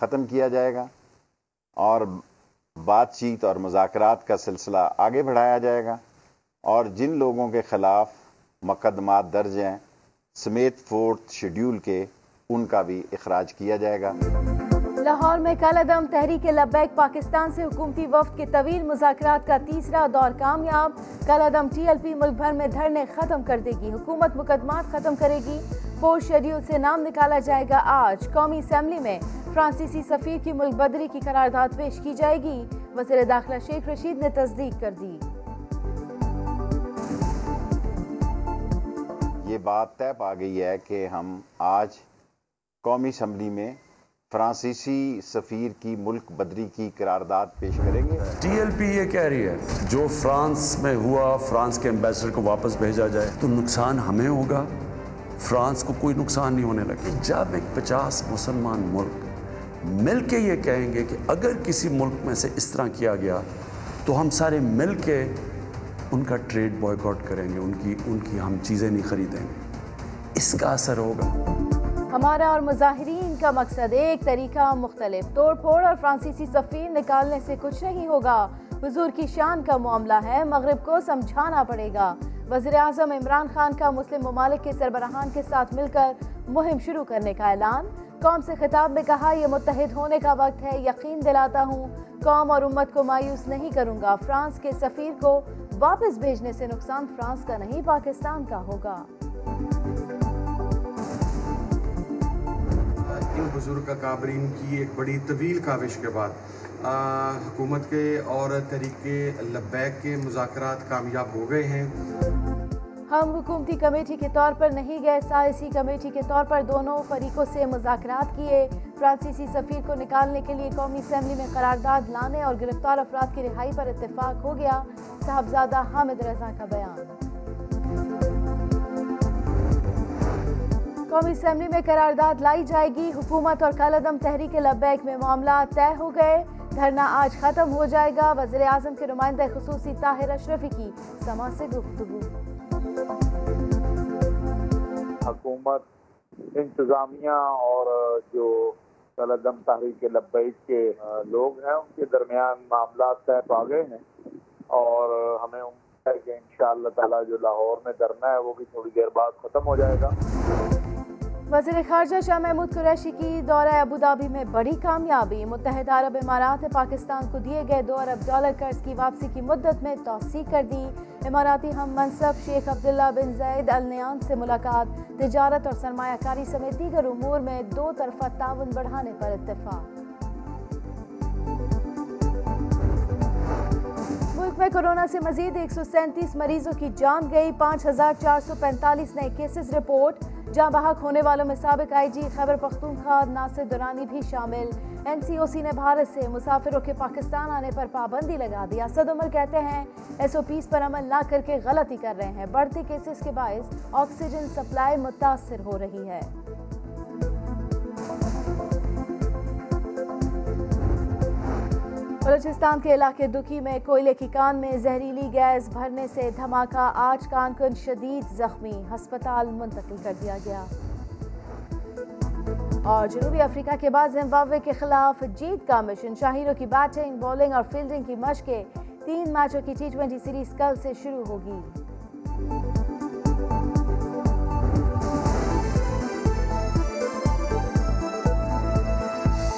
ختم کیا جائے گا اور بات چیت اور مذاکرات کا سلسلہ آگے بڑھایا جائے گا اور جن لوگوں کے خلاف مقدمات درج ہیں، سمیت فورتھ شیڈیول کے، ان کا بھی اخراج کیا جائے گا۔ لاہور میں کل عدم تحریک لبیک پاکستان سے حکومتی وفد کے طویل مذاکرات کا تیسرا دور کامیاب۔ کل عدم ٹی ایل پی ملک بھر میں دھرنے ختم کر دے گی۔ حکومت مقدمات ختم کرے گی۔ فورتھ شیڈیول سے نام نکالا جائے گا آج۔ قومی اسمبلی میں فرانسیسی سفیر کی ملک بدری کی قرارداد پیش کی جائے گی۔ وزیر داخلہ شیخ رشید نے تصدیق کر دی۔ یہ بات طے پا گئی ہے کہ ہم آج قومی اسمبلی میں فرانسیسی سفیر کی ملک بدری کی قرارداد پیش کریں گے۔ ٹی ایل پی یہ کہہ رہی ہے جو فرانس میں ہوا فرانس کے امبیسڈر کو واپس بھیجا جائے تو نقصان ہمیں ہوگا۔ فرانس کو کوئی نقصان نہیں ہونے لگے۔ جب ایک پچاس مسلمان ملک مل کے یہ کہیں گے کہ اگر کسی ملک میں سے اس طرح کیا گیا تو ہم سارے مل کے ان کا ٹریڈ بوائے کریں گے، ان کی ان کی ہم چیزیں نہیں خریدیں گے۔ اس کا اثر ہوگا۔ ہمارا اور مظاہرین کا مقصد ایک طریقہ مختلف، توڑ پھوڑ اور فرانسیسی سفیر نکالنے سے کچھ نہیں ہوگا۔ حضور کی شان کا معاملہ ہے، مغرب کو سمجھانا پڑے گا۔ وزیر اعظم عمران خان کا مسلم ممالک کے سربراہان کے ساتھ مل کر مہم شروع کرنے کا اعلان۔ قوم سے خطاب میں کہا، یہ متحد ہونے کا وقت ہے، یقین دلاتا ہوں قوم اور امت کو مایوس نہیں کروں گا۔ فرانس کے سفیر کو واپس بھیجنے سے نقصان فرانس کا نہیں، پاکستان کا ہوگا۔ ان بزرگ کابرین کی ایک بڑی طویل کاوش کے بعد حکومت کے اور تحریک لبیک کے مذاکرات کامیاب ہو گئے ہیں۔ ہم حکومتی کمیٹی کے طور پر نہیں گئے سائسی کمیٹی کے طور پر دونوں فریقوں سے مذاکرات کیے۔ فرانسیسی سفیر کو نکالنے کے لیے قومی اسمبلی میں قرارداد لانے اور گرفتار افراد کی رہائی پر اتفاق ہو گیا۔ صاحبزادہ حامد رضا کا بیان۔ قومی اسمبلی میں قرارداد لائی جائے گی۔ حکومت اور کالعدم تحریک لبیک میں معاملات طے ہو گئے۔ دھرنا آج ختم ہو جائے گا۔ وزیر اعظم کے نمائندہ خصوصی طاہر اشرفی کی سما سے گفتگو۔ حکومت انتظامیہ اور جو کالعدم تحریک لبیک کے لوگ ہیں، ان کے درمیان معاملات طے پا گئے ہیں اور ہمیں امید ہے کہ انشاءاللہ تعالی جو لاہور میں دھرنا ہے، وہ بھی تھوڑی دیر بعد ختم ہو جائے گا۔ وزیر خارجہ شاہ محمود قریشی کی دورہ ابودابی میں بڑی کامیابی۔ متحدہ عرب امارات نے پاکستان کو دیے گئے دو ارب ڈالر قرض کی واپسی کی مدت میں توسیع کر دی۔ اماراتی ہم منصب شیخ عبداللہ بن زید النیان سے ملاقات، تجارت اور سرمایہ کاری سمیت دیگر امور میں دو طرفہ تعاون بڑھانے پر اتفاق۔ ملک میں کرونا سے مزید ایک سو سینتیس مریضوں کی جان گئی، پانچ ہزار چار سو پینتالیس نئے کیسز رپورٹ۔ جاں بحق ہونے والوں میں سابق آئی جی خیبر پختونخوا، ناصر دورانی بھی شامل۔ این سی او سی نے بھارت سے مسافروں کے پاکستان آنے پر پابندی لگا دی۔ اسد عمر کہتے ہیں، ایس او پیس پر عمل نہ کر کے غلطی کر رہے ہیں۔ بڑھتے کیسز کے باعث آکسیجن سپلائی متاثر ہو رہی ہے۔ بلوچستان کے علاقے دکھی میں کوئلے کی کان میں زہریلی گیس بھرنے سے دھماکہ، آج کان کن شدید زخمی، ہسپتال منتقل کر دیا گیا۔ اور جنوبی افریقہ کے بعد زمبابوے کے خلاف جیت کا مشن۔ شاہیروں کی بیٹنگ، بولنگ اور فیلڈنگ کی مشقیں تین میچوں کی ٹی ٹوینٹی سیریز کل سے شروع ہوگی۔